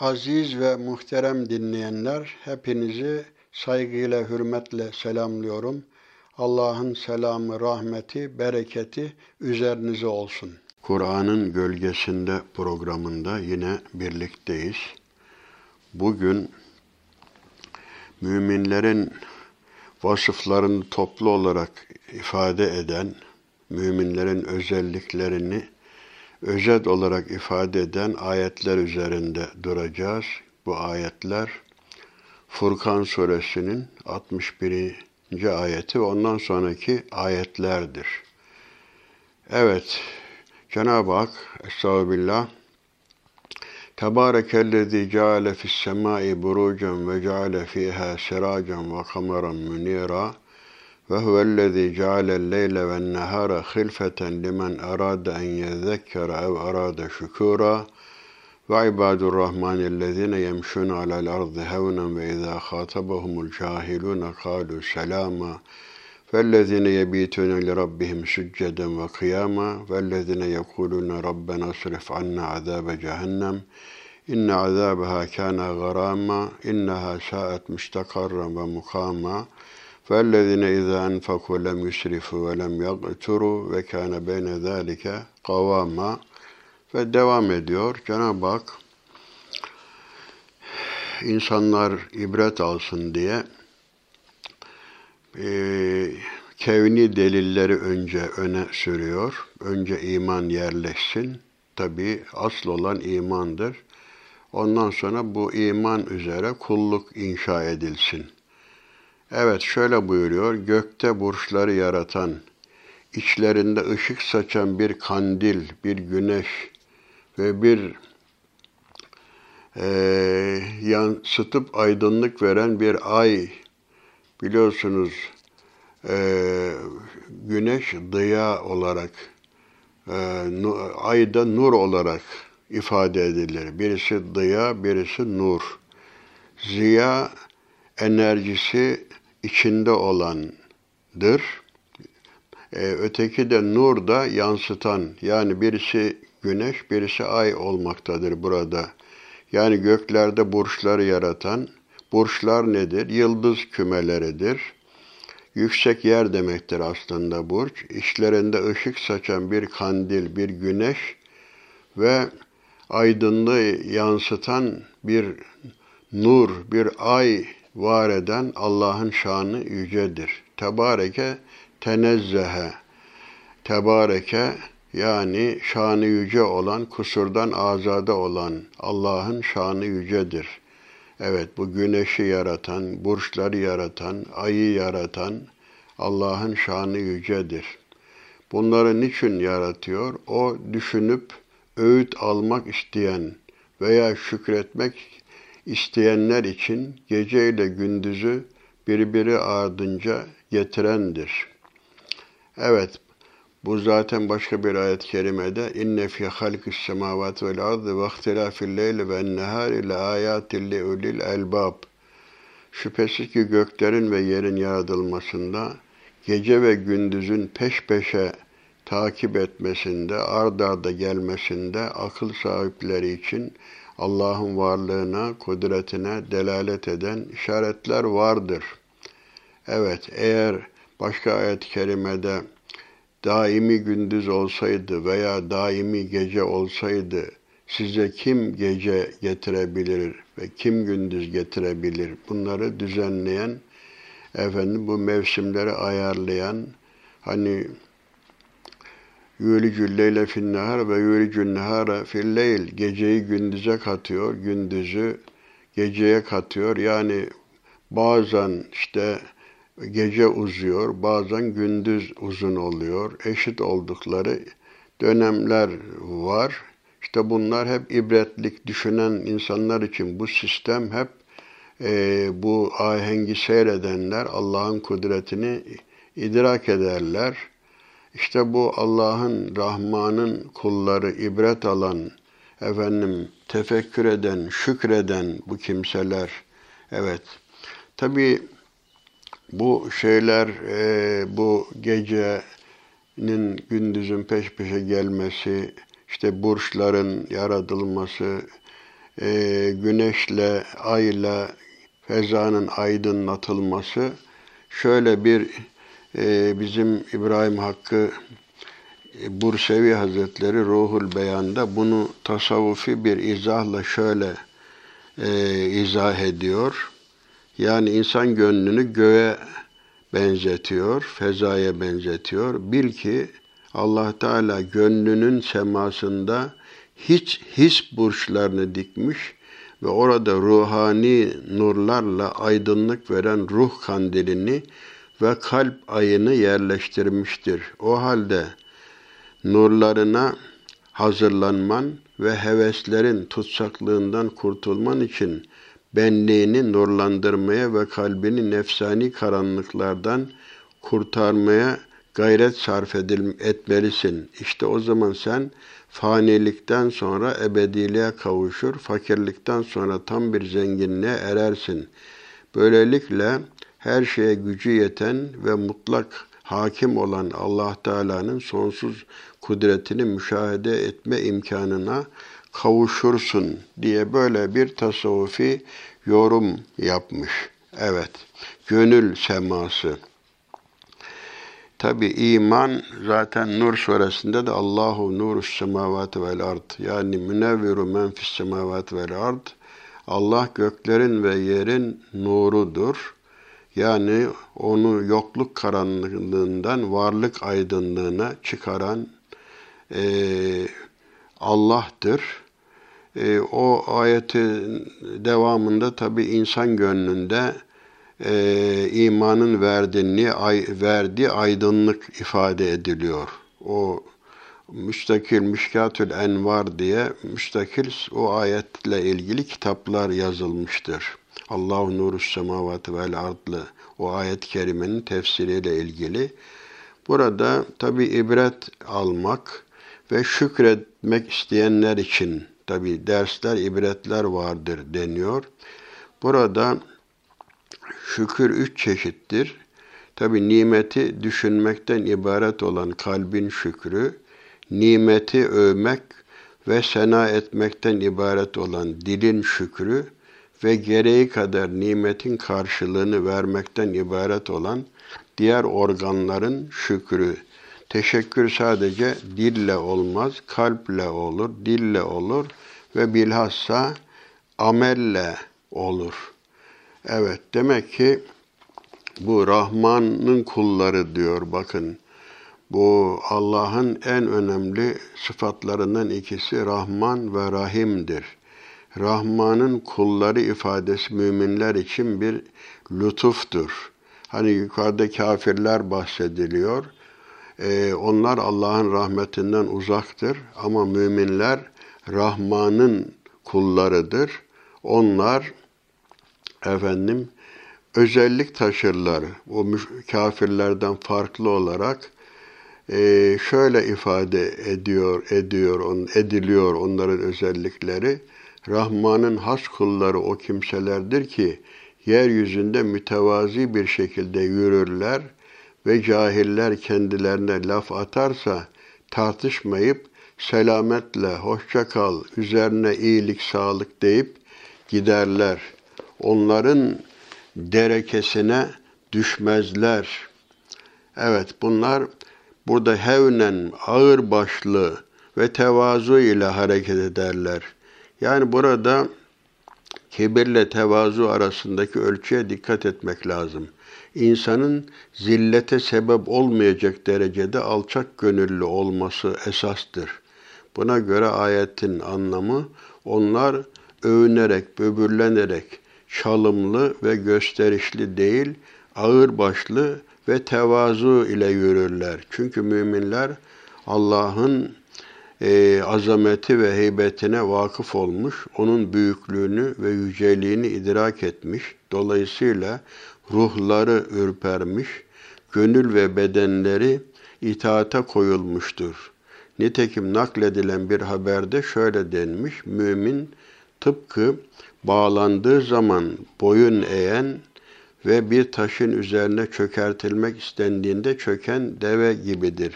Aziz ve muhterem dinleyenler, hepinizi saygıyla, hürmetle selamlıyorum. Allah'ın selamı, rahmeti, bereketi üzerinize olsun. Kur'an'ın Gölgesinde programında yine birlikteyiz. Bugün müminlerin vasıflarını toplu olarak ifade eden, müminlerin özelliklerini özet olarak ifade eden ayetler üzerinde duracağız. Bu ayetler Furkan suresinin 61. ayeti ve ondan sonraki ayetlerdir. Evet, Cenab-ı Hak, Estağfirullah, Tebârekellezî ceale fis-semâi burucen ve ceale fîhâ sirâcen ve kameran münîrâ وهو الذي جعل الليل والنهار خلفة لمن أراد أن يذكر أو أراد شكورا. وعباد الرحمن الذين يمشون على الأرض هونا وإذا خاطبهم الجاهلون قالوا سلاما. فالذين يبيتون لربهم سجدا وقياما. والذين يقولون ربنا اصرف عنا عذاب جهنم. إن عذابها كان غراما. إنها ساءت مستقرا ومقاما. فالذين إذا أنفقوا لم يسرفوا ولم يقتروا وكان بين ذلك قواما ve devam ediyor. Cenab-ı Hak insanlar ibret alsın diye e, kevni delilleri önce öne sürüyor. Önce iman yerleşsin. Tabi asıl olan imandır. Ondan sonra bu iman üzere kulluk inşa edilsin. Evet şöyle buyuruyor. Gökte burçları yaratan, içlerinde ışık saçan bir kandil, bir güneş ve bir e, yansıtıp aydınlık veren bir ay biliyorsunuz e, güneş dıya olarak e, ayda nur olarak ifade edilir. Birisi dıya, birisi nur. Ziya enerjisi içinde olandır. E, öteki de nur da yansıtan yani birisi güneş, birisi ay olmaktadır burada. Yani göklerde burçları yaratan, burçlar nedir? Yıldız kümeleridir. Yüksek yer demektir aslında burç. İçlerinde ışık saçan bir kandil, bir güneş ve aydınlığı yansıtan bir nur, bir ay var eden Allah'ın şanı yücedir. Tebareke tenezzehe. Tebareke yani şanı yüce olan, kusurdan azade olan Allah'ın şanı yücedir. Evet bu güneşi yaratan, burçları yaratan, ayı yaratan Allah'ın şanı yücedir. Bunları niçin yaratıyor? O düşünüp öğüt almak isteyen veya şükretmek isteyenler için gece ile gündüzü birbiri ardınca getirendir. Evet, bu zaten başka bir ayet-i kerimede inne fi halqis semavati vel ardı ve ihtilafil leyli ve nehari le ayatin li ulil elbab. Şüphesiz ki göklerin ve yerin yaratılmasında gece ve gündüzün peş peşe takip etmesinde, ard arda gelmesinde akıl sahipleri için Allah'ın varlığına, kudretine delalet eden işaretler vardır. Evet, eğer başka ayet-i kerimede daimi gündüz olsaydı veya daimi gece olsaydı size kim gece getirebilir ve kim gündüz getirebilir? Bunları düzenleyen, efendim bu mevsimleri ayarlayan, hani Yülicül leyle fin ve yülicül nehara fil. Geceyi gündüze katıyor, gündüzü geceye katıyor. Yani bazen işte gece uzuyor, bazen gündüz uzun oluyor. Eşit oldukları dönemler var. İşte bunlar hep ibretlik düşünen insanlar için bu sistem hep e, bu ahengi seyredenler Allah'ın kudretini idrak ederler işte bu Allah'ın, Rahman'ın kulları ibret alan, efendim tefekkür eden, şükreden bu kimseler. Evet. Tabi bu şeyler, e, bu gecenin gündüzün peş peşe gelmesi, işte burçların yaratılması, e, güneşle, ayla, fezanın aydınlatılması şöyle bir e, bizim İbrahim Hakkı e, Bursevi Hazretleri Ruhul Beyan'da bunu tasavvufi bir izahla şöyle e, izah ediyor. Yani insan gönlünü göğe benzetiyor, fezaya benzetiyor. Bil ki Allah Teala gönlünün semasında hiç his burçlarını dikmiş ve orada ruhani nurlarla aydınlık veren ruh kandilini ve kalp ayını yerleştirmiştir. O halde nurlarına hazırlanman ve heveslerin tutsaklığından kurtulman için benliğini nurlandırmaya ve kalbini nefsani karanlıklardan kurtarmaya gayret sarf edil, etmelisin. İşte o zaman sen fanilikten sonra ebediliğe kavuşur, fakirlikten sonra tam bir zenginliğe erersin. Böylelikle her şeye gücü yeten ve mutlak hakim olan Allah Teala'nın sonsuz kudretini müşahede etme imkanına kavuşursun diye böyle bir tasavvufi yorum yapmış. Evet, gönül seması. Tabi iman zaten Nur suresinde de Allahu nurus semavati vel ard. Yani münevviru men fis semavati vel ard. Allah göklerin ve yerin nurudur. Yani onu yokluk karanlığından varlık aydınlığına çıkaran e, Allah'tır. E, o ayetin devamında tabi insan gönlünde e, imanın verdiğini, ay, verdiği aydınlık ifade ediliyor. O müstakil Mişkatül Envar diye müstakil o ayetle ilgili kitaplar yazılmıştır. Allahu nuru semavati vel adlı o ayet-i kerimenin tefsiriyle ilgili. Burada tabi ibret almak ve şükretmek isteyenler için tabi dersler, ibretler vardır deniyor. Burada şükür üç çeşittir. Tabi nimeti düşünmekten ibaret olan kalbin şükrü, nimeti övmek ve sena etmekten ibaret olan dilin şükrü ve gereği kadar nimetin karşılığını vermekten ibaret olan diğer organların şükrü. Teşekkür sadece dille olmaz, kalple olur, dille olur ve bilhassa amelle olur. Evet, demek ki bu Rahman'ın kulları diyor bakın. Bu Allah'ın en önemli sıfatlarından ikisi Rahman ve Rahim'dir. Rahman'ın kulları ifadesi müminler için bir lütuftur. Hani yukarıda kafirler bahsediliyor. Ee, onlar Allah'ın rahmetinden uzaktır ama müminler Rahman'ın kullarıdır. Onlar efendim özellik taşırlar. O kafirlerden farklı olarak e, şöyle ifade ediyor, ediyor, on, ediliyor onların özellikleri. Rahman'ın has kulları o kimselerdir ki yeryüzünde mütevazi bir şekilde yürürler ve cahiller kendilerine laf atarsa tartışmayıp selametle hoşça kal, üzerine iyilik, sağlık deyip giderler. Onların derekesine düşmezler. Evet bunlar burada hevnen ağır başlı ve tevazu ile hareket ederler. Yani burada kibirle tevazu arasındaki ölçüye dikkat etmek lazım. İnsanın zillete sebep olmayacak derecede alçak gönüllü olması esastır. Buna göre ayetin anlamı onlar övünerek, böbürlenerek, çalımlı ve gösterişli değil, ağır başlı ve tevazu ile yürürler. Çünkü müminler Allah'ın e, azameti ve heybetine vakıf olmuş, onun büyüklüğünü ve yüceliğini idrak etmiş. Dolayısıyla ruhları ürpermiş, gönül ve bedenleri itaate koyulmuştur. Nitekim nakledilen bir haberde şöyle denmiş, mümin tıpkı bağlandığı zaman boyun eğen ve bir taşın üzerine çökertilmek istendiğinde çöken deve gibidir.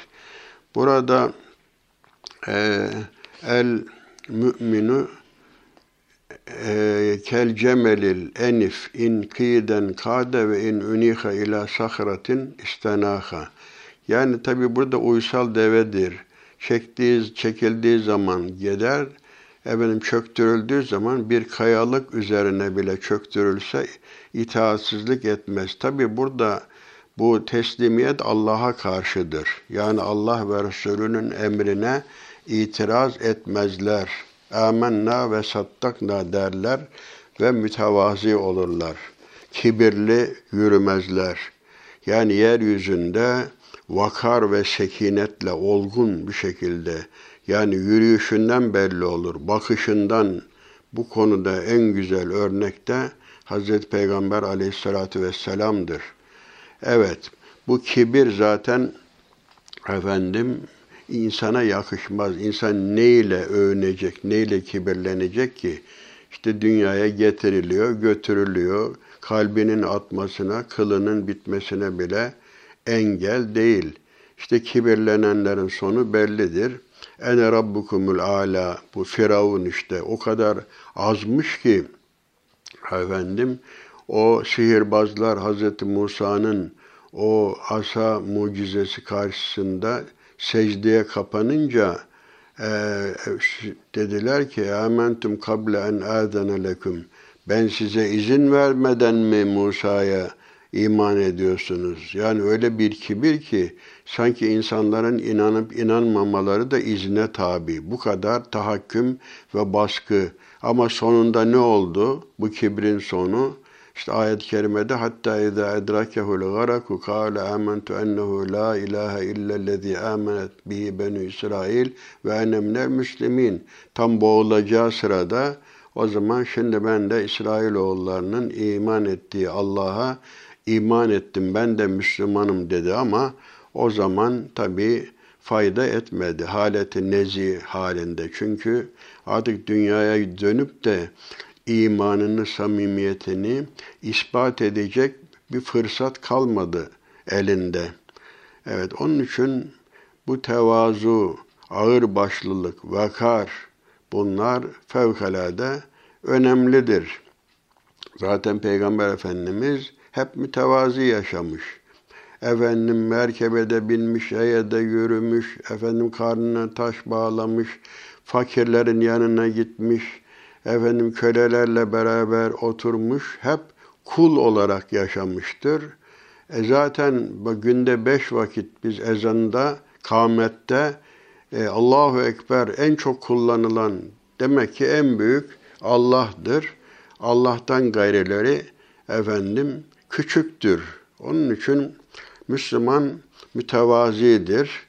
Burada e, el müminu e, kel cemelil enif in kiden kade ve in uniha ila sahratin istenaha. Yani tabi burada uysal devedir. Çektiği, çekildiği zaman gider, efendim çöktürüldüğü zaman bir kayalık üzerine bile çöktürülse itaatsizlik etmez. Tabi burada bu teslimiyet Allah'a karşıdır. Yani Allah ve Resulünün emrine itiraz etmezler. Amenna ve sattakna derler ve mütevazi olurlar. Kibirli yürümezler. Yani yeryüzünde vakar ve sekinetle olgun bir şekilde yani yürüyüşünden belli olur, bakışından bu konuda en güzel örnekte Hazreti Peygamber aleyhissalatü vesselam'dır. Evet, bu kibir zaten efendim insana yakışmaz. İnsan neyle övünecek, neyle kibirlenecek ki? İşte dünyaya getiriliyor, götürülüyor. Kalbinin atmasına, kılının bitmesine bile engel değil. İşte kibirlenenlerin sonu bellidir. Ene rabbukumul ala bu Firavun işte o kadar azmış ki efendim o sihirbazlar Hazreti Musa'nın o asa mucizesi karşısında secdeye kapanınca e, dediler ki amentum kable en adene leküm ben size izin vermeden mi Musa'ya iman ediyorsunuz? Yani öyle bir kibir ki sanki insanların inanıp inanmamaları da izne tabi. Bu kadar tahakküm ve baskı. Ama sonunda ne oldu? Bu kibrin sonu işte ayet-i kerimede hatta izâ edrakehul garaku kâle âmentu ennehu la ilahe illellezî âmenet bihi benu İsrail ve ene minel müslimin. Tam boğulacağı sırada o zaman şimdi ben de İsrailoğullarının iman ettiği Allah'a iman ettim ben de Müslümanım dedi ama o zaman tabi fayda etmedi. Haleti nezi halinde. Çünkü artık dünyaya dönüp de imanını, samimiyetini ispat edecek bir fırsat kalmadı elinde. Evet onun için bu tevazu, ağır başlılık, vakar bunlar fevkalade önemlidir. Zaten Peygamber Efendimiz hep mütevazi yaşamış. Efendim merkebede binmiş, eyede yürümüş, efendim karnına taş bağlamış, fakirlerin yanına gitmiş, efendim kölelerle beraber oturmuş, hep kul olarak yaşamıştır. E zaten günde beş vakit biz ezanda, kâmette e, Allahu Ekber en çok kullanılan demek ki en büyük Allah'tır. Allah'tan gayrileri efendim küçüktür. Onun için Müslüman mütevazidir.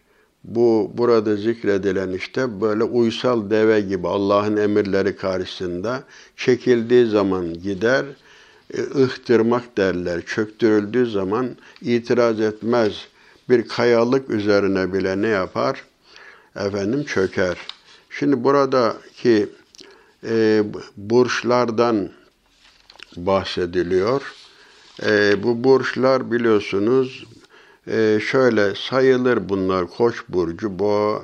Bu burada zikredilen işte böyle uysal deve gibi Allah'ın emirleri karşısında çekildiği zaman gider, e, ıhtırmak derler. Çöktürüldüğü zaman itiraz etmez. Bir kayalık üzerine bile ne yapar? Efendim çöker. Şimdi buradaki e, burçlardan bahsediliyor. E, bu burçlar biliyorsunuz e, şöyle sayılır bunlar Koç burcu, Boğa,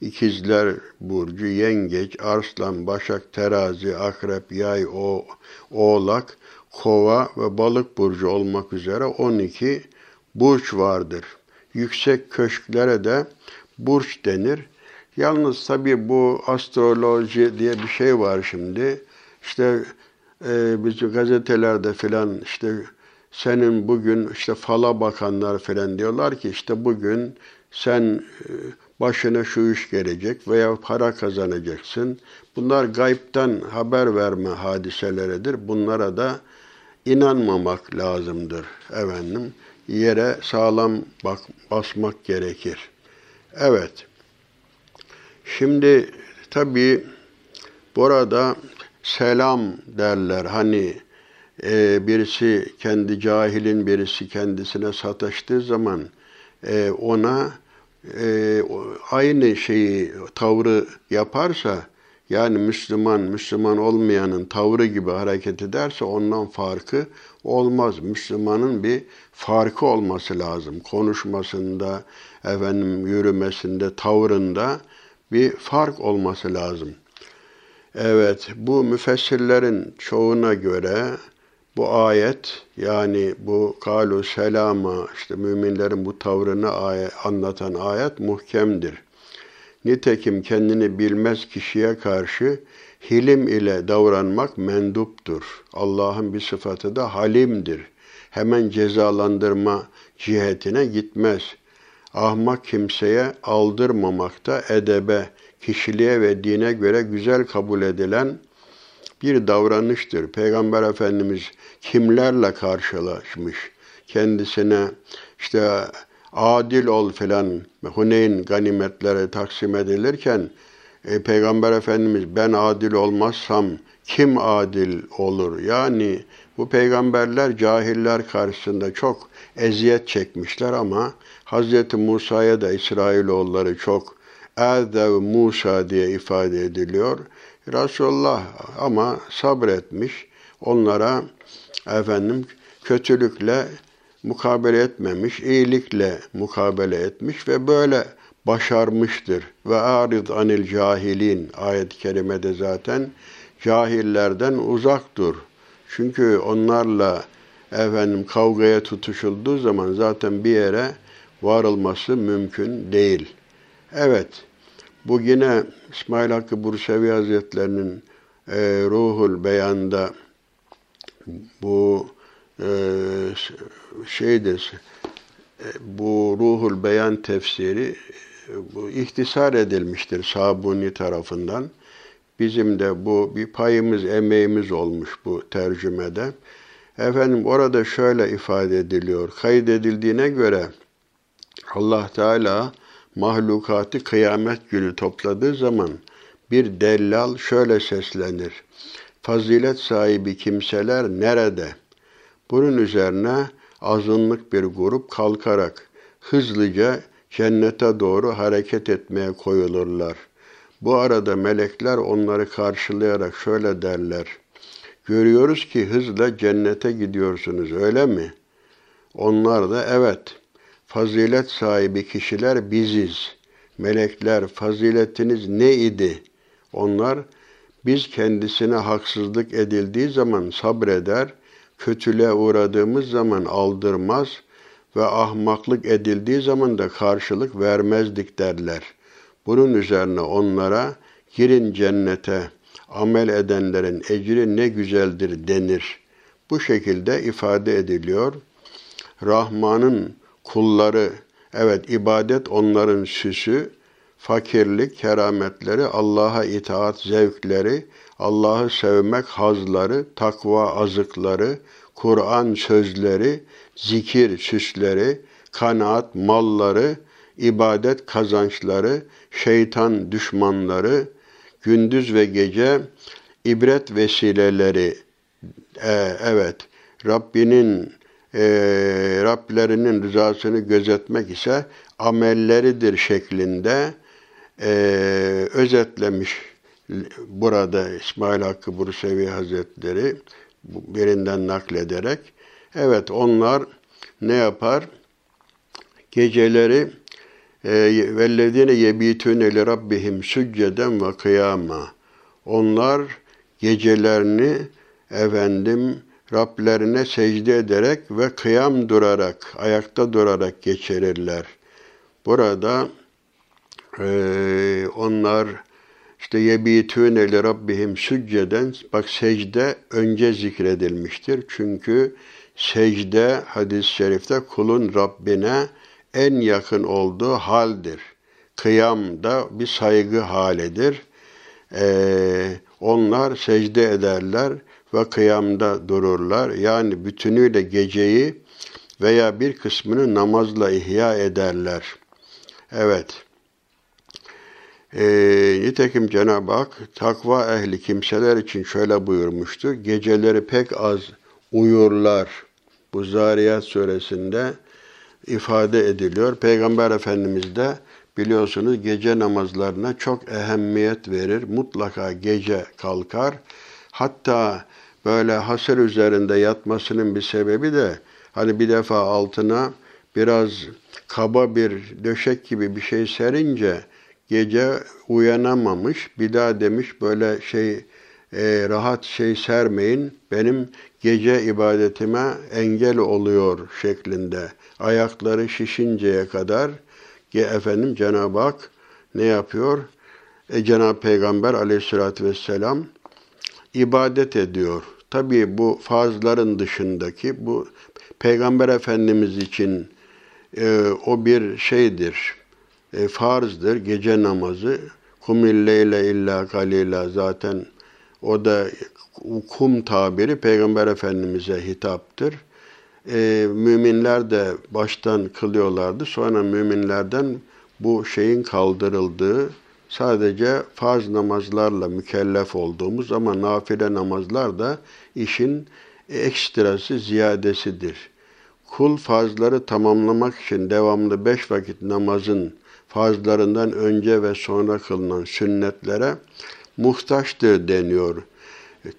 İkizler burcu, Yengeç, Arslan, Başak, Terazi, Akrep, Yay, o, Oğlak, Kova ve Balık burcu olmak üzere 12 burç vardır. Yüksek köşklere de burç denir. Yalnız tabii bu astroloji diye bir şey var şimdi. İşte e, biz gazetelerde filan işte senin bugün işte fala bakanlar filan diyorlar ki işte bugün sen e, başına şu iş gelecek veya para kazanacaksın. Bunlar gaybtan haber verme hadiseleridir. Bunlara da inanmamak lazımdır efendim. Yere sağlam bak, basmak gerekir. Evet. Şimdi tabii burada selam derler. Hani e, birisi kendi cahilin birisi kendisine sataştığı zaman e, ona e, aynı şeyi tavrı yaparsa yani Müslüman, Müslüman olmayanın tavrı gibi hareket ederse ondan farkı olmaz. Müslümanın bir farkı olması lazım. Konuşmasında, efendim yürümesinde, tavrında bir fark olması lazım. Evet, bu müfessirlerin çoğuna göre bu ayet yani bu kalu selama işte müminlerin bu tavrını ayet, anlatan ayet muhkemdir. Nitekim kendini bilmez kişiye karşı hilim ile davranmak menduptur. Allah'ın bir sıfatı da halimdir. Hemen cezalandırma cihetine gitmez. Ahmak kimseye aldırmamakta edebe, kişiliğe ve dine göre güzel kabul edilen bir davranıştır. Peygamber Efendimiz kimlerle karşılaşmış? Kendisine işte adil ol filan Huneyn ganimetleri taksim edilirken e, Peygamber Efendimiz ben adil olmazsam kim adil olur? Yani bu peygamberler cahiller karşısında çok eziyet çekmişler ama Hz. Musa'ya da İsrailoğulları çok Ezev Musa diye ifade ediliyor. Resulullah ama sabretmiş. Onlara efendim kötülükle mukabele etmemiş, iyilikle mukabele etmiş ve böyle başarmıştır. Ve arid anil cahilin ayet-i kerimede zaten cahillerden uzak dur. Çünkü onlarla efendim kavgaya tutuşulduğu zaman zaten bir yere varılması mümkün değil. Evet, bu yine İsmail Hakkı Bursevi Hazretlerinin e, Ruhul Beyan'da bu e, şeydir, e, bu Ruhul Beyan tefsiri e, bu ihtisar edilmiştir Sabuni tarafından. Bizim de bu bir payımız, emeğimiz olmuş bu tercümede. Efendim orada şöyle ifade ediliyor. Kaydedildiğine göre Allah Teala mahlukatı kıyamet günü topladığı zaman bir dellal şöyle seslenir. Fazilet sahibi kimseler nerede? Bunun üzerine azınlık bir grup kalkarak hızlıca cennete doğru hareket etmeye koyulurlar. Bu arada melekler onları karşılayarak şöyle derler. Görüyoruz ki hızla cennete gidiyorsunuz öyle mi? Onlar da evet. Fazilet sahibi kişiler biziz. Melekler faziletiniz ne idi? Onlar biz kendisine haksızlık edildiği zaman sabreder, kötülüğe uğradığımız zaman aldırmaz ve ahmaklık edildiği zaman da karşılık vermezdik derler. Bunun üzerine onlara girin cennete, amel edenlerin ecri ne güzeldir denir. Bu şekilde ifade ediliyor. Rahman'ın kulları, evet ibadet onların süsü, fakirlik, kerametleri, Allah'a itaat zevkleri, Allah'ı sevmek hazları, takva azıkları, Kur'an sözleri, zikir süsleri, kanaat malları, ibadet kazançları, şeytan düşmanları, gündüz ve gece ibret vesileleri, ee, evet, Rabbinin e, Rablerinin rızasını gözetmek ise amelleridir şeklinde e, özetlemiş burada İsmail Hakkı Bursevi Hazretleri birinden naklederek. Evet onlar ne yapar? Geceleri e, vellezine yebitune li rabbihim sücceden ve kıyama. Onlar gecelerini efendim Rablerine secde ederek ve kıyam durarak, ayakta durarak geçirirler. Burada e, onlar işte yebitûne li rabbihim sücceden bak secde önce zikredilmiştir. Çünkü secde hadis-i şerifte kulun Rabbine en yakın olduğu haldir. Kıyam da bir saygı halidir. Ee, onlar secde ederler ve kıyamda dururlar. Yani bütünüyle geceyi veya bir kısmını namazla ihya ederler. Evet. E, nitekim Cenab-ı Hak takva ehli kimseler için şöyle buyurmuştu. Geceleri pek az uyurlar. Bu Zariyat suresinde ifade ediliyor. Peygamber Efendimiz de biliyorsunuz gece namazlarına çok ehemmiyet verir. Mutlaka gece kalkar. Hatta böyle hasır üzerinde yatmasının bir sebebi de hani bir defa altına biraz kaba bir döşek gibi bir şey serince gece uyanamamış. Bir daha demiş böyle şey e, rahat şey sermeyin. Benim gece ibadetime engel oluyor şeklinde. Ayakları şişinceye kadar ki efendim Cenab-ı Hak ne yapıyor? E, Cenab-ı Peygamber aleyhissalatü vesselam ibadet ediyor. Tabii bu farzların dışındaki bu Peygamber Efendimiz için e, o bir şeydir, e, farzdır, gece namazı. Kumil leyle illa galila zaten o da kum tabiri Peygamber Efendimiz'e hitaptır. E, müminler de baştan kılıyorlardı. Sonra müminlerden bu şeyin kaldırıldığı sadece farz namazlarla mükellef olduğumuz ama nafile namazlar da işin ekstrası ziyadesidir. Kul farzları tamamlamak için devamlı beş vakit namazın farzlarından önce ve sonra kılınan sünnetlere muhtaçtır deniyor.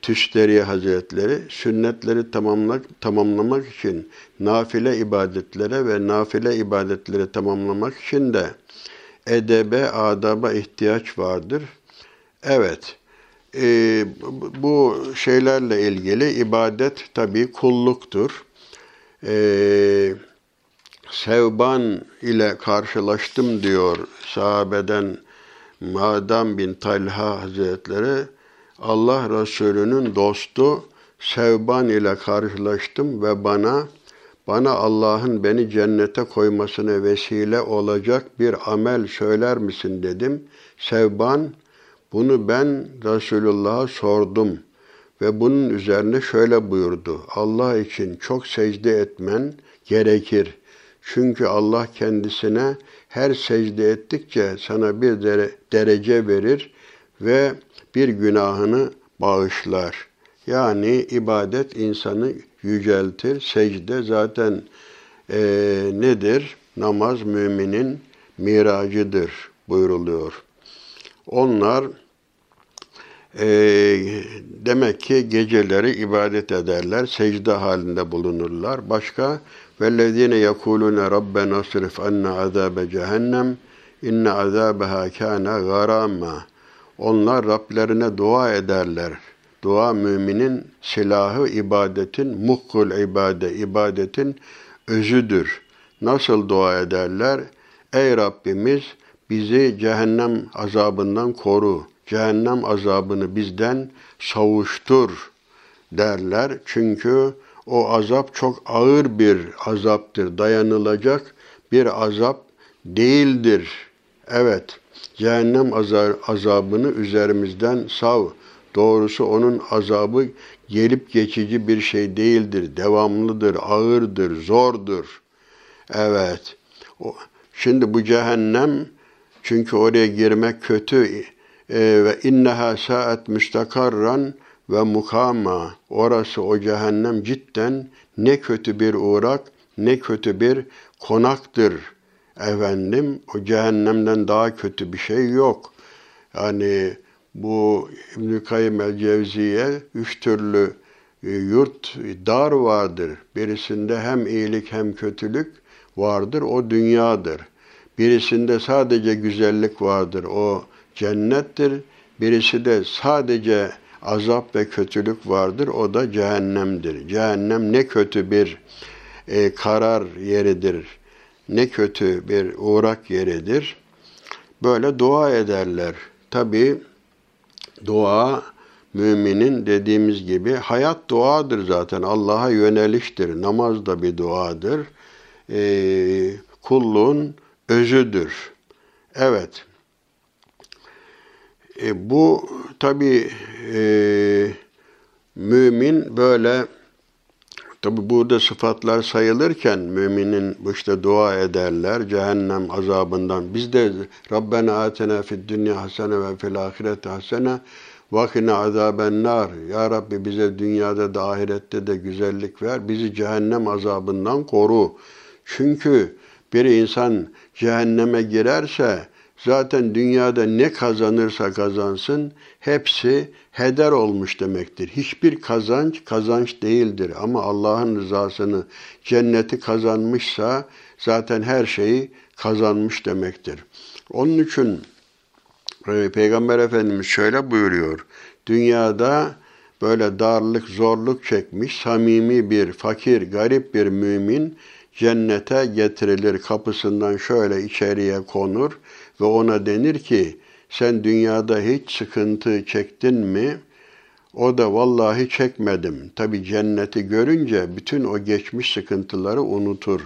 Tüsteri Hazretleri sünnetleri tamamlamak, tamamlamak için nafile ibadetlere ve nafile ibadetleri tamamlamak için de edebe, adaba ihtiyaç vardır. Evet, e, bu şeylerle ilgili ibadet tabii kulluktur. E, Sevban ile karşılaştım diyor sahabeden Madam bin Talha Hazretleri. Allah Resulü'nün dostu Sevban ile karşılaştım ve bana bana Allah'ın beni cennete koymasına vesile olacak bir amel söyler misin dedim. Sevban bunu ben Resulullah'a sordum ve bunun üzerine şöyle buyurdu. Allah için çok secde etmen gerekir. Çünkü Allah kendisine her secde ettikçe sana bir derece verir ve bir günahını bağışlar. Yani ibadet insanı yüceltir. Secde zaten e, nedir? Namaz müminin miracıdır buyuruluyor. Onlar e, demek ki geceleri ibadet ederler, secde halinde bulunurlar. Başka vellezine yekulune rabbena sırf anna azabe cehennem inne azabeha kana garama. Onlar Rablerine dua ederler. Dua müminin silahı ibadetin, mukkul ibade, ibadetin özüdür. Nasıl dua ederler? Ey Rabbimiz bizi cehennem azabından koru. Cehennem azabını bizden savuştur derler. Çünkü o azap çok ağır bir azaptır. Dayanılacak bir azap değildir. Evet, cehennem azabını üzerimizden sav. Doğrusu onun azabı gelip geçici bir şey değildir. Devamlıdır, ağırdır, zordur. Evet. Şimdi bu cehennem çünkü oraya girmek kötü e, ve inneha saat müstakarran ve mukama. Orası o cehennem cidden ne kötü bir uğrak, ne kötü bir konaktır. Efendim o cehennemden daha kötü bir şey yok. Yani bu İbn-i Kayyım el-Cevziye üç türlü e, yurt, dar vardır. Birisinde hem iyilik hem kötülük vardır, o dünyadır. Birisinde sadece güzellik vardır, o cennettir. Birisi de sadece azap ve kötülük vardır, o da cehennemdir. Cehennem ne kötü bir e, karar yeridir, ne kötü bir uğrak yeridir. Böyle dua ederler. Tabi dua müminin dediğimiz gibi hayat duadır zaten. Allah'a yöneliştir. Namaz da bir duadır. E, kulluğun özüdür. Evet. E, bu tabi e, mümin böyle tabi burada sıfatlar sayılırken müminin işte dua ederler cehennem azabından. Biz de Rabbena atena fid dünya hasene ve fil ahirete hasene vakine azaben nar. Ya Rabbi bize dünyada da ahirette de güzellik ver. Bizi cehennem azabından koru. Çünkü bir insan cehenneme girerse zaten dünyada ne kazanırsa kazansın hepsi heder olmuş demektir. Hiçbir kazanç kazanç değildir ama Allah'ın rızasını cenneti kazanmışsa zaten her şeyi kazanmış demektir. Onun için e, Peygamber Efendimiz şöyle buyuruyor. dünyada böyle darlık, zorluk çekmiş, samimi bir, fakir, garip bir mümin cennete getirilir. Kapısından şöyle içeriye konur ve ona denir ki sen dünyada hiç sıkıntı çektin mi? O da vallahi çekmedim. Tabi cenneti görünce bütün o geçmiş sıkıntıları unutur.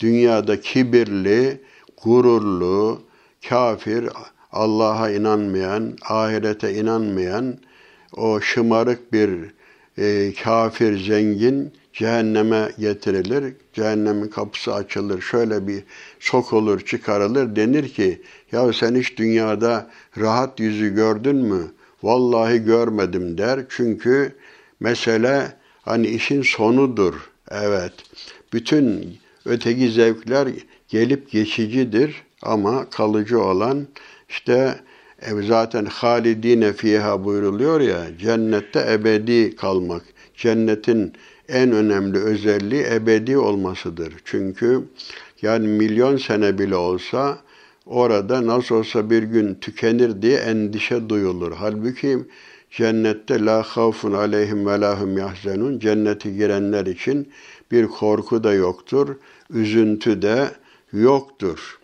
Dünyada kibirli, gururlu, kafir, Allah'a inanmayan, ahirete inanmayan, o şımarık bir e, kafir zengin cehenneme getirilir. Cehennemin kapısı açılır. Şöyle bir sokulur, çıkarılır. Denir ki ya sen hiç dünyada rahat yüzü gördün mü? Vallahi görmedim der. Çünkü mesele hani işin sonudur. Evet. Bütün öteki zevkler gelip geçicidir ama kalıcı olan işte e, zaten halidine fiha buyuruluyor ya cennette ebedi kalmak. Cennetin en önemli özelliği ebedi olmasıdır. Çünkü yani milyon sene bile olsa orada nasıl olsa bir gün tükenir diye endişe duyulur. Halbuki cennette la havfun aleyhim ve lahum yahzenun cennete girenler için bir korku da yoktur, üzüntü de yoktur.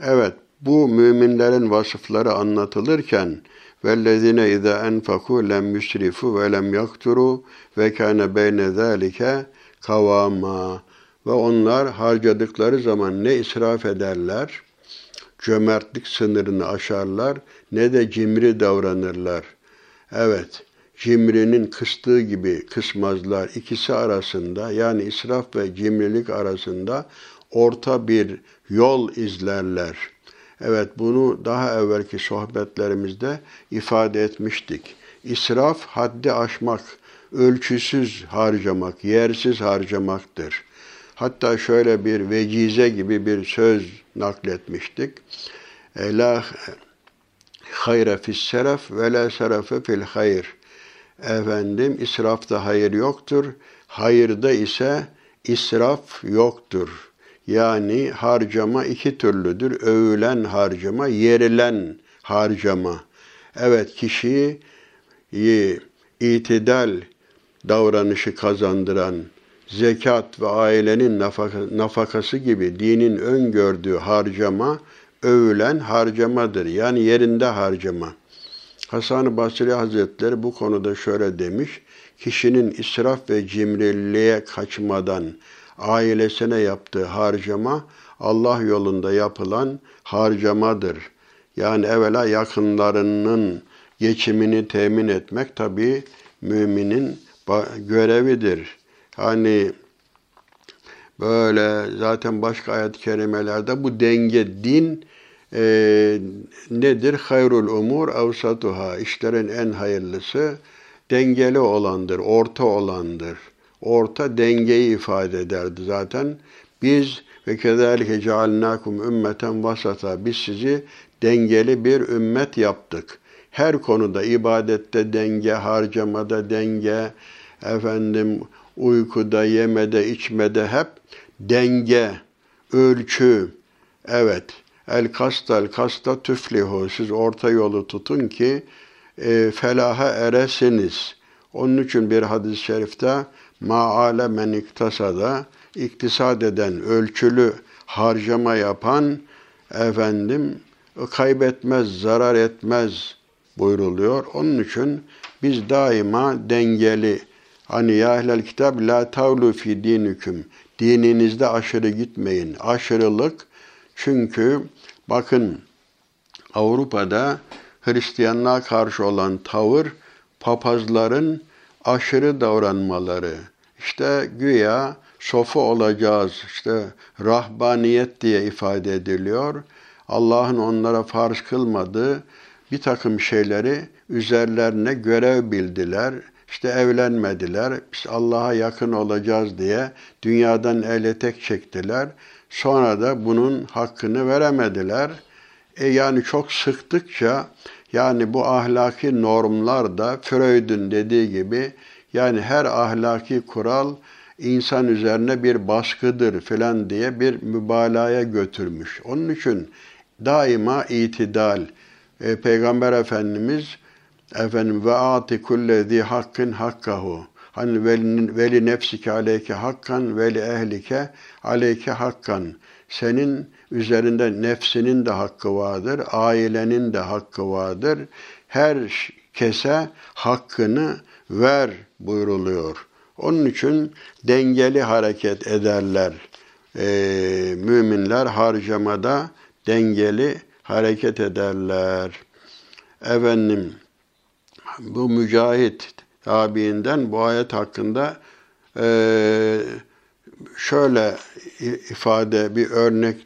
Evet, bu müminlerin vasıfları anlatılırken vellezine iza enfaku lem yusrifu ve lem yakturu ve kana beyne zalike kavama ve onlar harcadıkları zaman ne israf ederler, cömertlik sınırını aşarlar, ne de cimri davranırlar. Evet, cimrinin kıstığı gibi kısmazlar. İkisi arasında yani israf ve cimrilik arasında orta bir yol izlerler. Evet bunu daha evvelki sohbetlerimizde ifade etmiştik. İsraf haddi aşmak, ölçüsüz harcamak, yersiz harcamaktır. Hatta şöyle bir vecize gibi bir söz nakletmiştik. La hayra fis seraf ve la serafe fil hayr. Efendim israfta hayır yoktur. Hayırda ise israf yoktur. Yani harcama iki türlüdür. Övülen harcama, yerilen harcama. Evet kişiyi itidal davranışı kazandıran zekat ve ailenin nafakası gibi dinin öngördüğü harcama övülen harcamadır. Yani yerinde harcama. Hasan-ı Basri Hazretleri bu konuda şöyle demiş. Kişinin israf ve cimriliğe kaçmadan ailesine yaptığı harcama Allah yolunda yapılan harcamadır. Yani evvela yakınlarının geçimini temin etmek tabi müminin görevidir. Hani böyle zaten başka ayet-i kerimelerde bu denge din e, nedir? Hayrul umur avsatuha. İşlerin en hayırlısı dengeli olandır, orta olandır. Orta dengeyi ifade ederdi zaten. Biz ve kezalike cealnakum ümmeten vasata. Biz sizi dengeli bir ümmet yaptık. Her konuda ibadette denge, harcamada denge, efendim uykuda, yemede, içmede hep denge, ölçü. Evet, el kasta el kasta tüflihu. Siz orta yolu tutun ki e, felaha eresiniz. Onun için bir hadis-i şerifte maale men iktasada iktisad eden, ölçülü harcama yapan efendim kaybetmez, zarar etmez buyruluyor. Onun için biz daima dengeli Hani ya ehlel kitab la tavlu fi dinüküm. Dininizde aşırı gitmeyin. Aşırılık çünkü bakın Avrupa'da Hristiyanlığa karşı olan tavır papazların aşırı davranmaları. İşte güya sofu olacağız, işte rahbaniyet diye ifade ediliyor. Allah'ın onlara farz kılmadığı bir takım şeyleri üzerlerine görev bildiler. İşte evlenmediler. Biz Allah'a yakın olacağız diye dünyadan el tek çektiler. Sonra da bunun hakkını veremediler. E yani çok sıktıkça yani bu ahlaki normlar da Freud'un dediği gibi yani her ahlaki kural insan üzerine bir baskıdır filan diye bir mübalağaya götürmüş. Onun için daima itidal. E, Peygamber Efendimiz efendim ve ati kullezi hakkın hakkahu. Hani veli, veli nefsike aleyke hakkan, veli ehlike aleyke hakkan. Senin üzerinde nefsinin de hakkı vardır, ailenin de hakkı vardır. Her kese hakkını ver buyruluyor. Onun için dengeli hareket ederler. Ee, müminler harcamada dengeli hareket ederler. Efendim, bu mücahit tabiinden bu ayet hakkında e, şöyle ifade bir örnek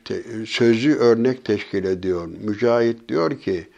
sözü örnek teşkil ediyor. Mücahit diyor ki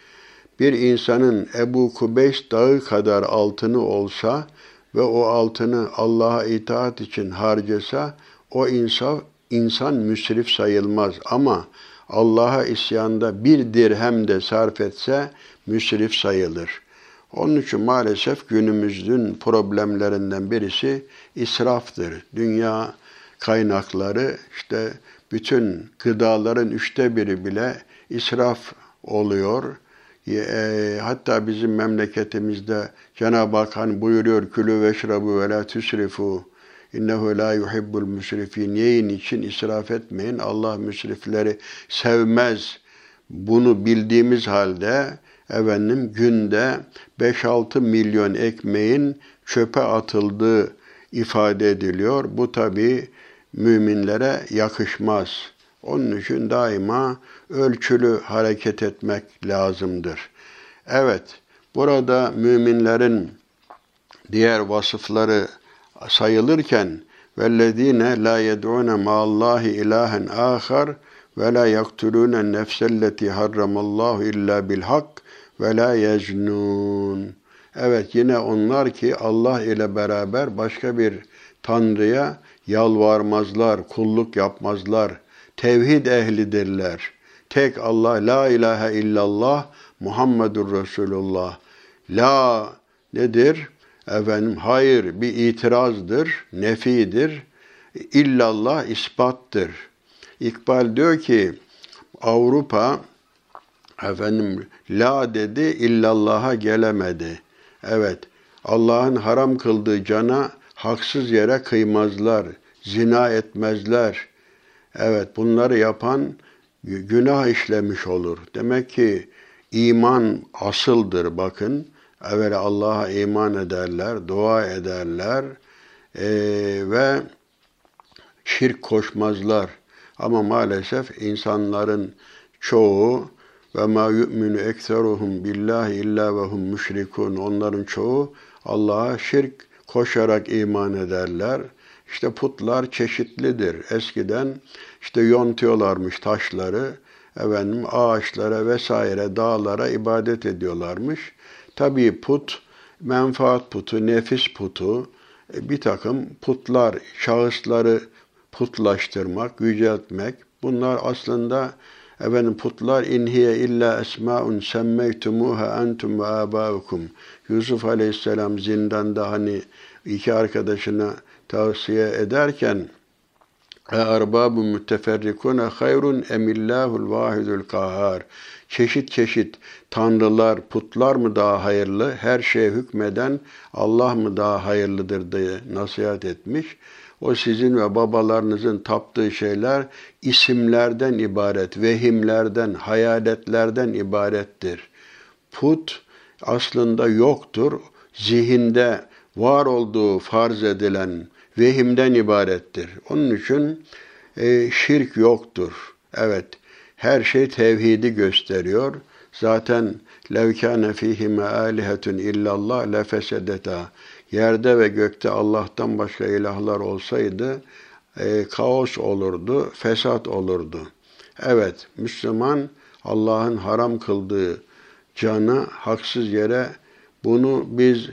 bir insanın Ebu Kubeys dağı kadar altını olsa ve o altını Allah'a itaat için harcasa o insan insan müsrif sayılmaz ama Allah'a isyanda bir dirhem de sarf etse müsrif sayılır. Onun için maalesef günümüzün problemlerinden birisi israftır. Dünya kaynakları işte bütün gıdaların üçte biri bile israf oluyor. E, hatta bizim memleketimizde Cenab-ı Hak hani buyuruyor külü ve şrabu ve la tüsrifu innehu la yuhibbul müsrifin yiyin için israf etmeyin. Allah müsrifleri sevmez. Bunu bildiğimiz halde efendim günde 5-6 milyon ekmeğin çöpe atıldığı ifade ediliyor. Bu tabi müminlere yakışmaz. Onun için daima ölçülü hareket etmek lazımdır. Evet, burada müminlerin diğer vasıfları sayılırken vellezine la yed'une ma'allahi ilahen ahar ve la yaktulûne nefselleti harramallahu illa bil hak ve la yecnun. Evet yine onlar ki Allah ile beraber başka bir tanrıya yalvarmazlar, kulluk yapmazlar. Tevhid ehlidirler. Tek Allah, la ilahe illallah, Muhammedur Resulullah. La nedir? Efendim hayır bir itirazdır, nefidir. İllallah ispattır. İkbal diyor ki Avrupa efendim la dedi illallah'a gelemedi. Evet Allah'ın haram kıldığı cana haksız yere kıymazlar, zina etmezler. Evet bunları yapan günah işlemiş olur. Demek ki iman asıldır bakın. Evvela Allah'a iman ederler, dua ederler e, ve şirk koşmazlar. Ama maalesef insanların çoğu ve ma yu'minu ekseruhum billahi illa ve hum müşrikun. Onların çoğu Allah'a şirk koşarak iman ederler. İşte putlar çeşitlidir. Eskiden işte yontuyorlarmış taşları, efendim ağaçlara vesaire dağlara ibadet ediyorlarmış. Tabii put, menfaat putu, nefis putu, e, bir takım putlar, şahısları putlaştırmak, yüceltmek. Bunlar aslında efendim putlar inhiye illa esmaun semmeytumuha entum ve abaukum. Yusuf Aleyhisselam zindanda hani iki arkadaşına tavsiye ederken e arbabu müteferrikune hayrun emillahul vahidul kahhar. Çeşit çeşit tanrılar, putlar mı daha hayırlı, her şeye hükmeden Allah mı daha hayırlıdır diye nasihat etmiş. O sizin ve babalarınızın taptığı şeyler isimlerden ibaret, vehimlerden, hayaletlerden ibarettir. Put aslında yoktur. Zihinde var olduğu farz edilen vehimden ibarettir. Onun için e, şirk yoktur. Evet, her şey tevhidi gösteriyor. Zaten levkâne fîhime âlihetun illallah lefesedeta. Yerde ve gökte Allah'tan başka ilahlar olsaydı e, kaos olurdu, fesat olurdu. Evet, Müslüman Allah'ın haram kıldığı canı haksız yere bunu biz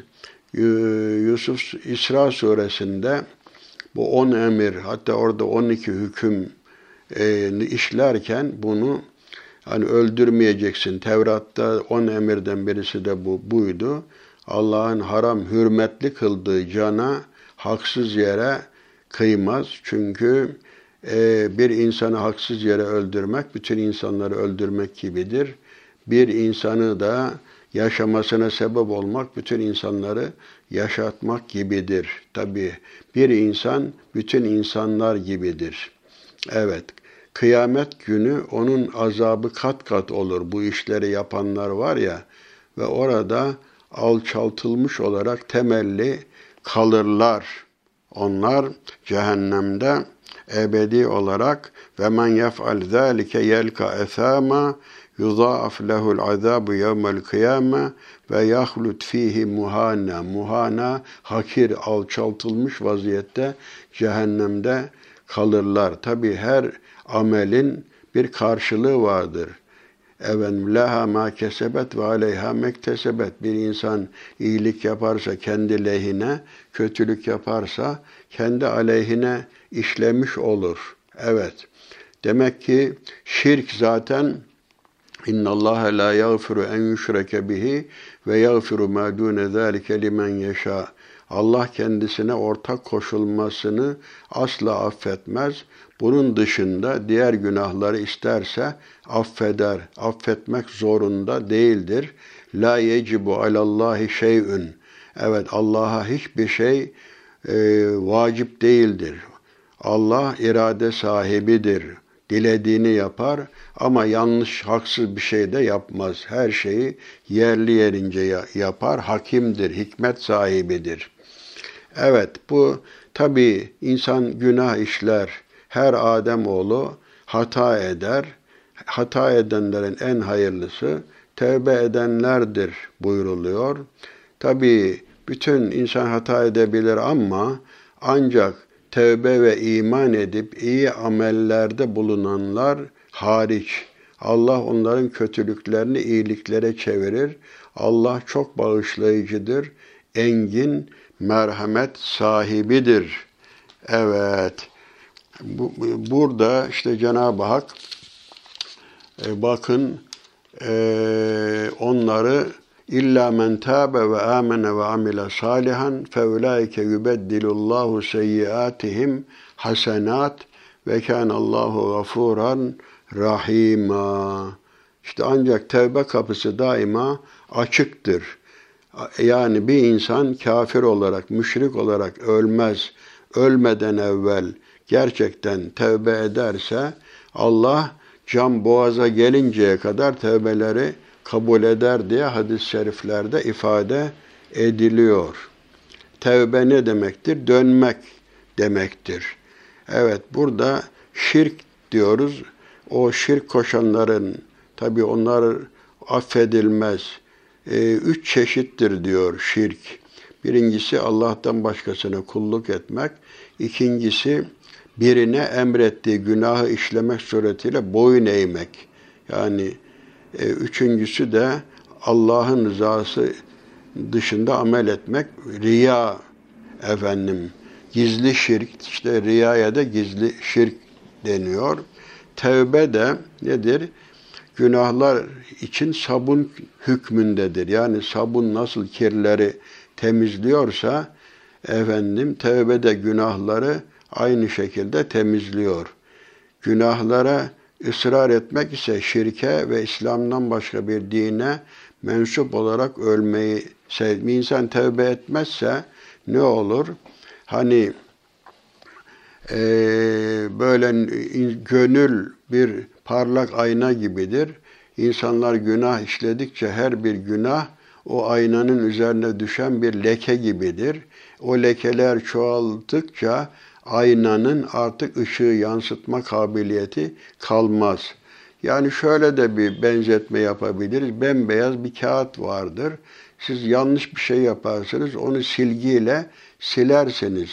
Yusuf İsra suresinde bu on emir hatta orada on iki hüküm e, işlerken bunu hani öldürmeyeceksin. Tevrat'ta on emirden birisi de bu buydu. Allah'ın haram hürmetli kıldığı cana haksız yere kıymaz. Çünkü e, bir insanı haksız yere öldürmek bütün insanları öldürmek gibidir. Bir insanı da yaşamasına sebep olmak bütün insanları yaşatmak gibidir. Tabi bir insan bütün insanlar gibidir. Evet, kıyamet günü onun azabı kat kat olur. Bu işleri yapanlar var ya ve orada alçaltılmış olarak temelli kalırlar. Onlar cehennemde ebedi olarak ve men yef'al zâlike yelka esâma yuzaaf lehul azabu yevmel kıyame ve yahlut fihi muhana. Muhana hakir alçaltılmış vaziyette cehennemde kalırlar. Tabi her amelin bir karşılığı vardır. Efendim laha ma kesebet ve aleyha mektesebet. Bir insan iyilik yaparsa kendi lehine, kötülük yaparsa kendi aleyhine işlemiş olur. Evet. Demek ki şirk zaten İnna Allah la yaghfiru en yushrake bihi ve yaghfiru ma dune zalika limen yasha. Allah kendisine ortak koşulmasını asla affetmez. Bunun dışında diğer günahları isterse affeder. Affetmek zorunda değildir. La yecibu alallahi şey'ün. Evet Allah'a hiçbir şey e, vacip değildir. Allah irade sahibidir. Dilediğini yapar ama yanlış, haksız bir şey de yapmaz. Her şeyi yerli yerince yapar. Hakimdir, hikmet sahibidir. Evet bu tabi insan günah işler. Her Adem oğlu hata eder. Hata edenlerin en hayırlısı tevbe edenlerdir buyuruluyor. Tabi bütün insan hata edebilir ama ancak tevbe ve iman edip iyi amellerde bulunanlar hariç. Allah onların kötülüklerini iyiliklere çevirir. Allah çok bağışlayıcıdır, engin, merhamet sahibidir. Evet. Bu, burada işte Cenab-ı Hak e, bakın e, onları İlla men tâbe ve âmene ve amile salihan feulaike yubeddilullahu seyyiatihim hasenat ve kânallahu gafuran rahima. İşte ancak tevbe kapısı daima açıktır. Yani bir insan kafir olarak, müşrik olarak ölmez. Ölmeden evvel gerçekten tevbe ederse Allah cam boğaza gelinceye kadar tevbeleri kabul eder diye hadis-i şeriflerde ifade ediliyor. Tevbe ne demektir? Dönmek demektir. Evet burada şirk diyoruz. O şirk koşanların tabi onlar affedilmez. Ee, üç çeşittir diyor şirk. Birincisi Allah'tan başkasına kulluk etmek. İkincisi birine emrettiği günahı işlemek suretiyle boyun eğmek. Yani e, üçüncüsü de Allah'ın rızası dışında amel etmek. Riya efendim. Gizli şirk, işte riyaya da gizli şirk deniyor. Tevbe de nedir? Günahlar için sabun hükmündedir. Yani sabun nasıl kirleri temizliyorsa efendim tevbe de günahları aynı şekilde temizliyor. Günahlara ısrar etmek ise şirke ve İslam'dan başka bir dine mensup olarak ölmeyi sevmi insan tevbe etmezse ne olur? Hani e, böyle gönül bir parlak ayna gibidir. İnsanlar günah işledikçe her bir günah o aynanın üzerine düşen bir leke gibidir. O lekeler çoğaldıkça aynanın artık ışığı yansıtma kabiliyeti kalmaz. Yani şöyle de bir benzetme yapabiliriz. Bembeyaz bir kağıt vardır. Siz yanlış bir şey yaparsınız, onu silgiyle silersiniz.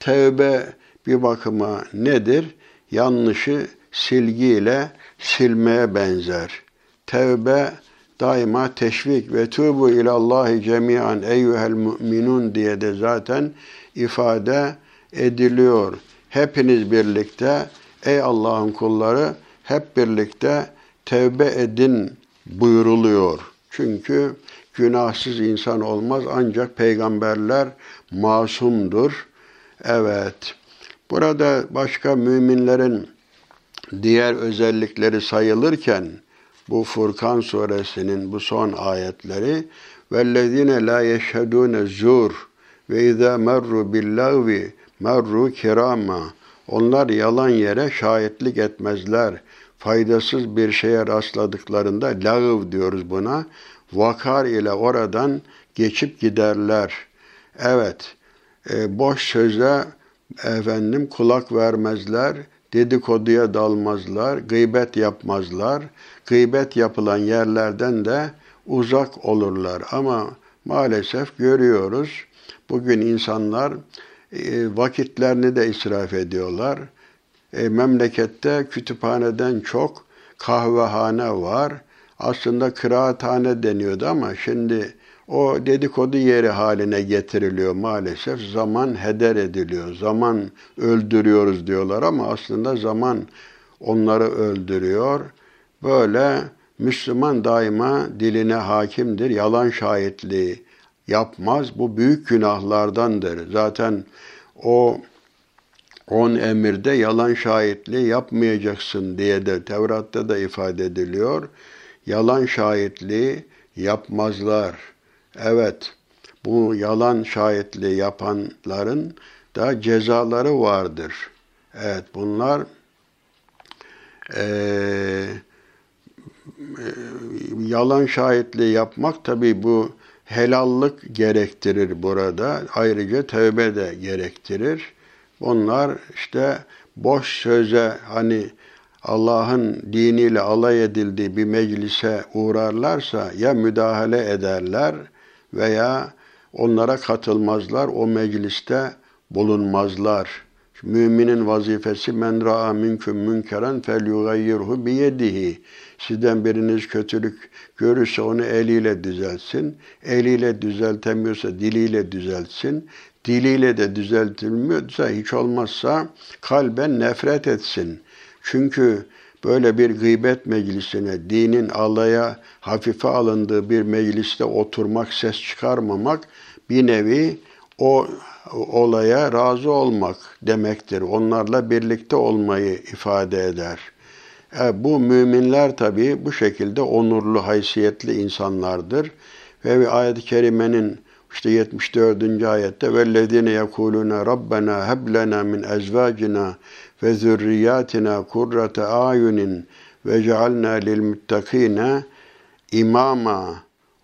Tevbe bir bakıma nedir? Yanlışı silgiyle silmeye benzer. Tevbe daima teşvik ve tubu ilallahi cemian eyyuhel müminun diye de zaten ifade ediliyor. Hepiniz birlikte ey Allah'ın kulları hep birlikte tevbe edin buyuruluyor. Çünkü günahsız insan olmaz ancak peygamberler masumdur. Evet. Burada başka müminlerin diğer özellikleri sayılırken bu Furkan suresinin bu son ayetleri vellezine la yeşhedune zur ve izâ merru billâvi merru kirama onlar yalan yere şahitlik etmezler. Faydasız bir şeye rastladıklarında lağıv diyoruz buna. Vakar ile oradan geçip giderler. Evet, e, boş söze efendim kulak vermezler, dedikoduya dalmazlar, gıybet yapmazlar. Gıybet yapılan yerlerden de uzak olurlar. Ama maalesef görüyoruz bugün insanlar e, vakitlerini de israf ediyorlar. E, memlekette kütüphaneden çok kahvehane var. Aslında kıraathane deniyordu ama şimdi o dedikodu yeri haline getiriliyor maalesef. Zaman heder ediliyor. Zaman öldürüyoruz diyorlar ama aslında zaman onları öldürüyor. Böyle Müslüman daima diline hakimdir. Yalan şahitliği yapmaz. Bu büyük günahlardandır. Zaten o on emirde yalan şahitliği yapmayacaksın diye de Tevrat'ta da ifade ediliyor. Yalan şahitliği yapmazlar. Evet, bu yalan şahitliği yapanların da cezaları vardır. Evet, bunlar e, yalan şahitliği yapmak tabi bu helallık gerektirir burada. Ayrıca tövbe de gerektirir. Bunlar işte boş söze hani Allah'ın diniyle alay edildiği bir meclise uğrarlarsa ya müdahale ederler veya onlara katılmazlar, o mecliste bulunmazlar. Müminin vazifesi men ra'a minkum münkeren fel biyedihi. Sizden biriniz kötülük görürse onu eliyle düzeltsin. Eliyle düzeltemiyorsa diliyle düzeltsin. Diliyle de düzeltilmiyorsa hiç olmazsa kalben nefret etsin. Çünkü böyle bir gıybet meclisine, dinin alaya hafife alındığı bir mecliste oturmak, ses çıkarmamak bir nevi o olaya razı olmak demektir. Onlarla birlikte olmayı ifade eder. E, bu müminler tabii bu şekilde onurlu, haysiyetli insanlardır. Ve ayet-i kerimenin işte 74. ayette vellezine yekuluna rabbena heb lena min ezvacina ve zürriyatina kurrate ayunin ve cealna lil muttakine imama.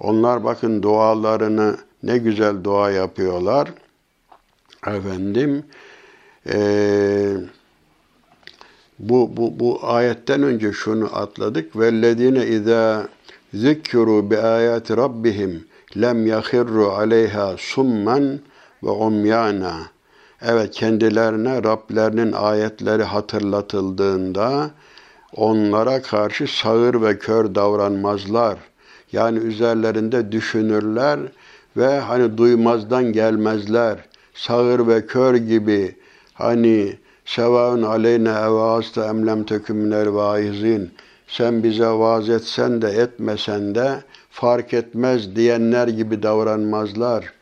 Onlar bakın dualarını ne güzel dua yapıyorlar. Efendim eee bu, bu, bu ayetten önce şunu atladık. Vellezine izâ zikru bi ayati rabbihim lem yahirru aleyha summan ve umyana. Evet kendilerine Rablerinin ayetleri hatırlatıldığında onlara karşı sağır ve kör davranmazlar. Yani üzerlerinde düşünürler ve hani duymazdan gelmezler. Sağır ve kör gibi hani Sevaun aleyne evâste emlem tekümler vaizin. Sen bize vaaz etsen de etmesen de fark etmez diyenler gibi davranmazlar.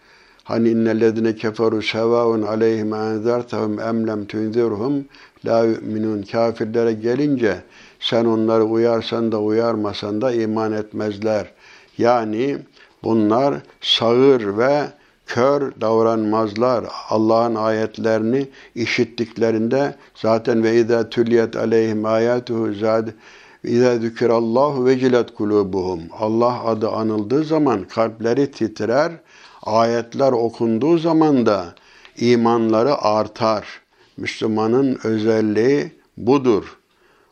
Hani innellezine keferu sevaun aleyhim enzertehum emlem tunzirhum la yu'minun. Kafirlere gelince sen onları uyarsan da uyarmasan da iman etmezler. Yani bunlar sağır ve kör davranmazlar. Allah'ın ayetlerini işittiklerinde zaten ve izâ tülyet aleyhim âyâtuhu zâd İzâ zükirallahu vecilet kulubuhum. Allah adı anıldığı zaman kalpleri titrer. Ayetler okunduğu zaman da imanları artar. Müslümanın özelliği budur.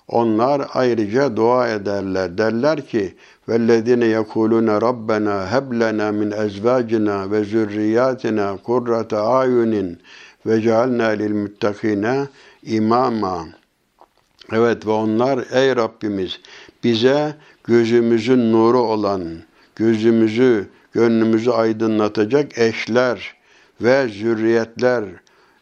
Onlar ayrıca dua ederler. Derler ki وَالَّذِينَ يَقُولُونَ رَبَّنَا هَبْ لَنَا مِنْ أَزْوَاجِنَا وَذُرِّيَّاتِنَا قُرَّةَ أَعْيُنٍ وَجَعَلْنَا لِلْمُتَّقِينَ imama. Evet ve onlar ey Rabbimiz bize gözümüzün nuru olan, gözümüzü, gönlümüzü aydınlatacak eşler ve zürriyetler,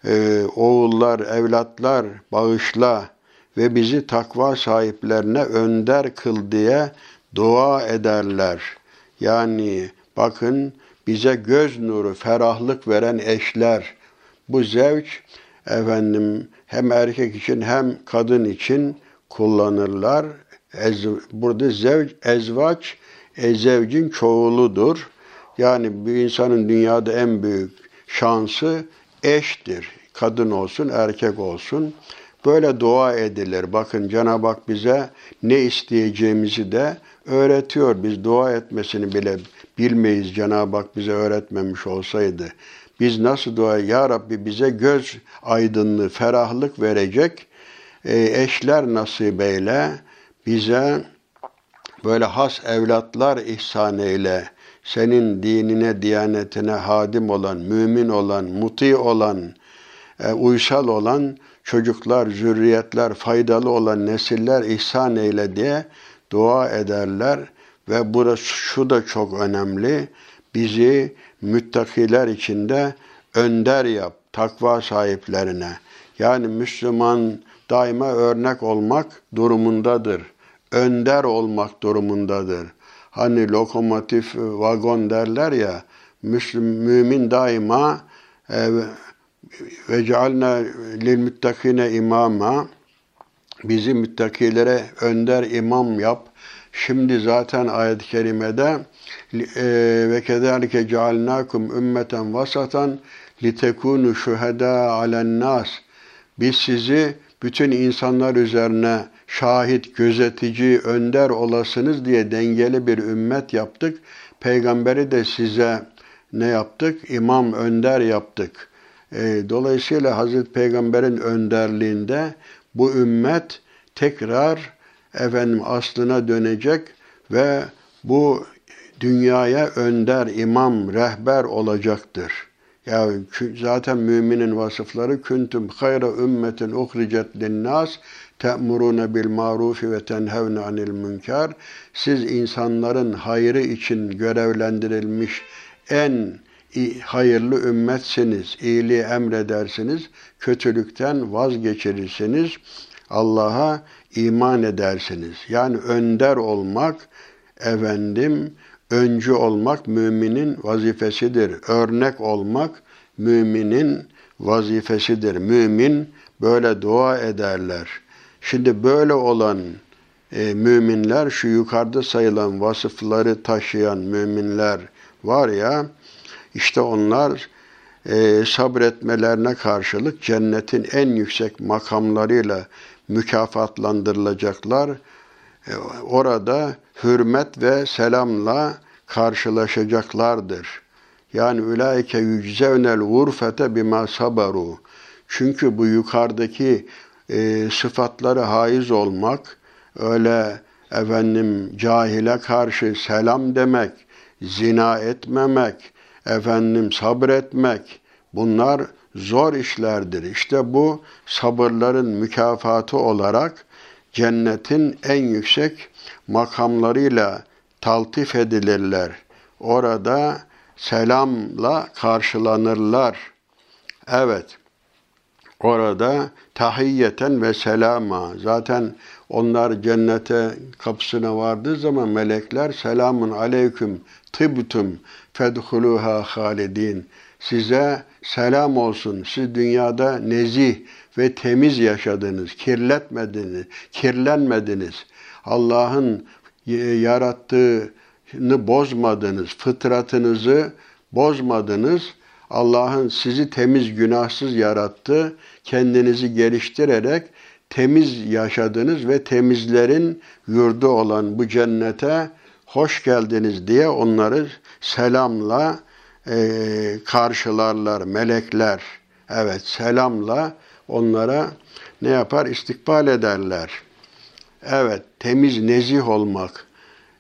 e, oğullar, evlatlar bağışla ve bizi takva sahiplerine önder kıl diye dua ederler. Yani bakın bize göz nuru, ferahlık veren eşler. Bu zevç efendim hem erkek için hem kadın için kullanırlar. Ez, burada zevc, ezvaç, ezevcin çoğuludur. Yani bir insanın dünyada en büyük şansı eştir. Kadın olsun, erkek olsun. Böyle dua edilir. Bakın Cenab-ı Hak bize ne isteyeceğimizi de öğretiyor. Biz dua etmesini bile bilmeyiz Cenab-ı Hak bize öğretmemiş olsaydı. Biz nasıl dua, Ya Rabbi bize göz aydınlığı, ferahlık verecek e, eşler nasip eyle, bize böyle has evlatlar ihsan eyle, senin dinine, diyanetine hadim olan, mümin olan, muti olan, e, uysal olan çocuklar, zürriyetler, faydalı olan nesiller ihsan eyle diye dua ederler. Ve burası şu da çok önemli. Bizi müttakiler içinde önder yap, takva sahiplerine. Yani Müslüman daima örnek olmak durumundadır. Önder olmak durumundadır. Hani lokomotif vagon derler ya, Müslüm, mümin daima e, ve cealna lil müttakine imama bizi müttakilere önder imam yap. Şimdi zaten ayet-i kerimede e, ve kezalike cealnakum ümmeten vasatan litekunu şuhada alen nas. Biz sizi bütün insanlar üzerine şahit, gözetici, önder olasınız diye dengeli bir ümmet yaptık. Peygamberi de size ne yaptık? İmam, önder yaptık. E, dolayısıyla Hazreti Peygamber'in önderliğinde bu ümmet tekrar efendim aslına dönecek ve bu dünyaya önder, imam, rehber olacaktır. Ya zaten müminin vasıfları küntüm hayra ümmetin uhricet linnas te'murune bil marufi ve tenhevne anil münker. Siz insanların hayrı için görevlendirilmiş en hayırlı ümmetsiniz. İyiliği emredersiniz, kötülükten vazgeçirirsiniz. Allah'a iman edersiniz. Yani önder olmak, efendim, öncü olmak müminin vazifesidir. Örnek olmak müminin vazifesidir. Mümin böyle dua ederler. Şimdi böyle olan e, müminler, şu yukarıda sayılan vasıfları taşıyan müminler var ya, işte onlar e, sabretmelerine karşılık cennetin en yüksek makamlarıyla mükafatlandırılacaklar. E, orada hürmet ve selamla karşılaşacaklardır. Yani ülaike yüczevnel gurfete bima sabaru. Çünkü bu yukarıdaki e, sıfatları haiz olmak, öyle efendim cahile karşı selam demek, zina etmemek, efendim sabretmek, bunlar zor işlerdir. İşte bu sabırların mükafatı olarak cennetin en yüksek makamlarıyla taltif edilirler. Orada selamla karşılanırlar. Evet. Orada tahiyyeten ve selama. Zaten onlar cennete kapısına vardığı zaman melekler selamun aleyküm tıbtum fedhuluha halidin. Size selam olsun. Siz dünyada nezih ve temiz yaşadınız, kirletmediniz, kirlenmediniz. Allah'ın yarattığını bozmadınız, fıtratınızı bozmadınız. Allah'ın sizi temiz, günahsız yarattı. Kendinizi geliştirerek temiz yaşadınız ve temizlerin yurdu olan bu cennete hoş geldiniz diye onları selamla e, karşılarlar melekler. Evet selamla onlara ne yapar? İstikbal ederler. Evet temiz nezih olmak.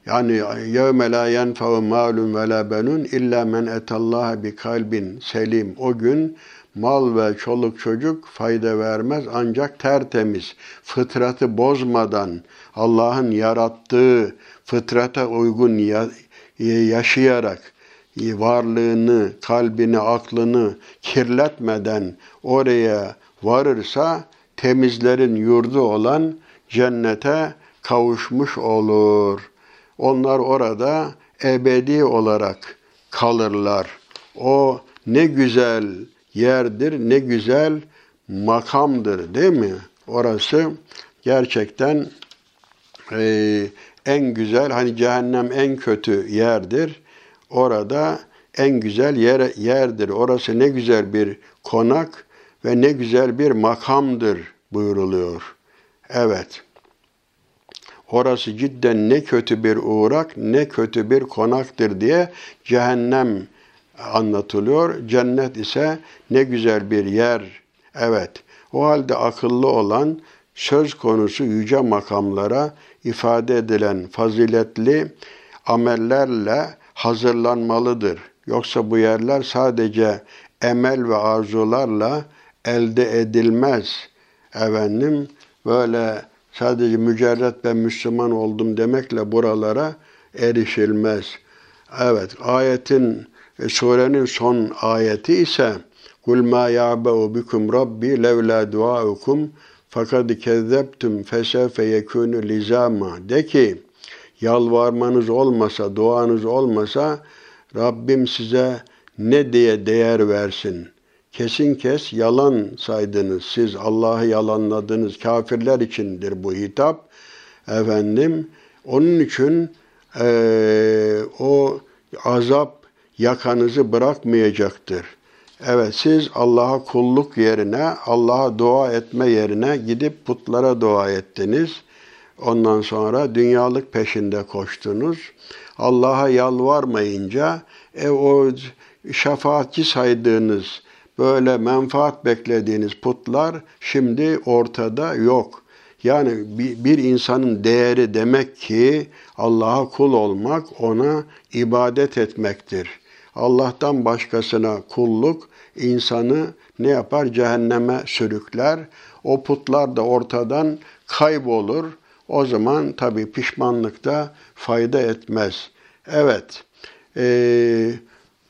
Yani yevme la yenfe'u malun ve la benun illa men etallaha bi kalbin selim. O gün mal ve çoluk çocuk fayda vermez ancak tertemiz, fıtratı bozmadan Allah'ın yarattığı fıtrata uygun yaşayarak varlığını, kalbini, aklını kirletmeden oraya varırsa temizlerin yurdu olan cennete kavuşmuş olur. Onlar orada ebedi olarak kalırlar. O ne güzel yerdir, ne güzel makamdır değil mi? Orası gerçekten e, en güzel hani cehennem en kötü yerdir. Orada en güzel yer, yerdir. Orası ne güzel bir konak ve ne güzel bir makamdır buyuruluyor. Evet. Orası cidden ne kötü bir uğrak, ne kötü bir konaktır diye cehennem anlatılıyor. Cennet ise ne güzel bir yer. Evet. O halde akıllı olan söz konusu yüce makamlara ifade edilen faziletli amellerle hazırlanmalıdır. Yoksa bu yerler sadece emel ve arzularla elde edilmez. Efendim böyle sadece mücerret ben Müslüman oldum demekle buralara erişilmez. Evet ayetin e, surenin son ayeti ise Kul ma ya'ba'u bikum rabbi levla duaukum fakat kezzeptum fesefe yekunu lizama. De ki yalvarmanız olmasa, duanız olmasa Rabbim size ne diye değer versin? Kesin kes yalan saydınız. Siz Allah'ı yalanladınız. Kafirler içindir bu hitap. Efendim onun için e, o azap yakanızı bırakmayacaktır. Evet siz Allah'a kulluk yerine, Allah'a dua etme yerine gidip putlara dua ettiniz. Ondan sonra dünyalık peşinde koştunuz. Allah'a yalvarmayınca e, o şefaatçi saydığınız, böyle menfaat beklediğiniz putlar şimdi ortada yok. Yani bir, insanın değeri demek ki Allah'a kul olmak, ona ibadet etmektir. Allah'tan başkasına kulluk insanı ne yapar? Cehenneme sürükler. O putlar da ortadan kaybolur. O zaman tabi pişmanlıkta fayda etmez. Evet, e,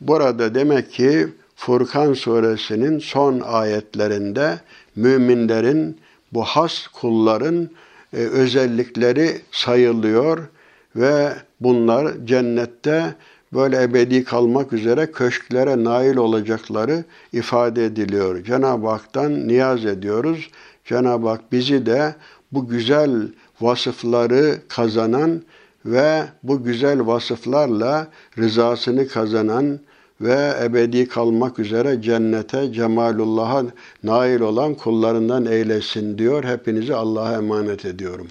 burada demek ki Furkan suresinin son ayetlerinde müminlerin, bu has kulların e, özellikleri sayılıyor ve bunlar cennette böyle ebedi kalmak üzere köşklere nail olacakları ifade ediliyor. Cenab-ı Hak'tan niyaz ediyoruz. Cenab-ı Hak bizi de bu güzel vasıfları kazanan ve bu güzel vasıflarla rızasını kazanan ve ebedi kalmak üzere cennete, cemalullah'a nail olan kullarından eylesin diyor. Hepinizi Allah'a emanet ediyorum.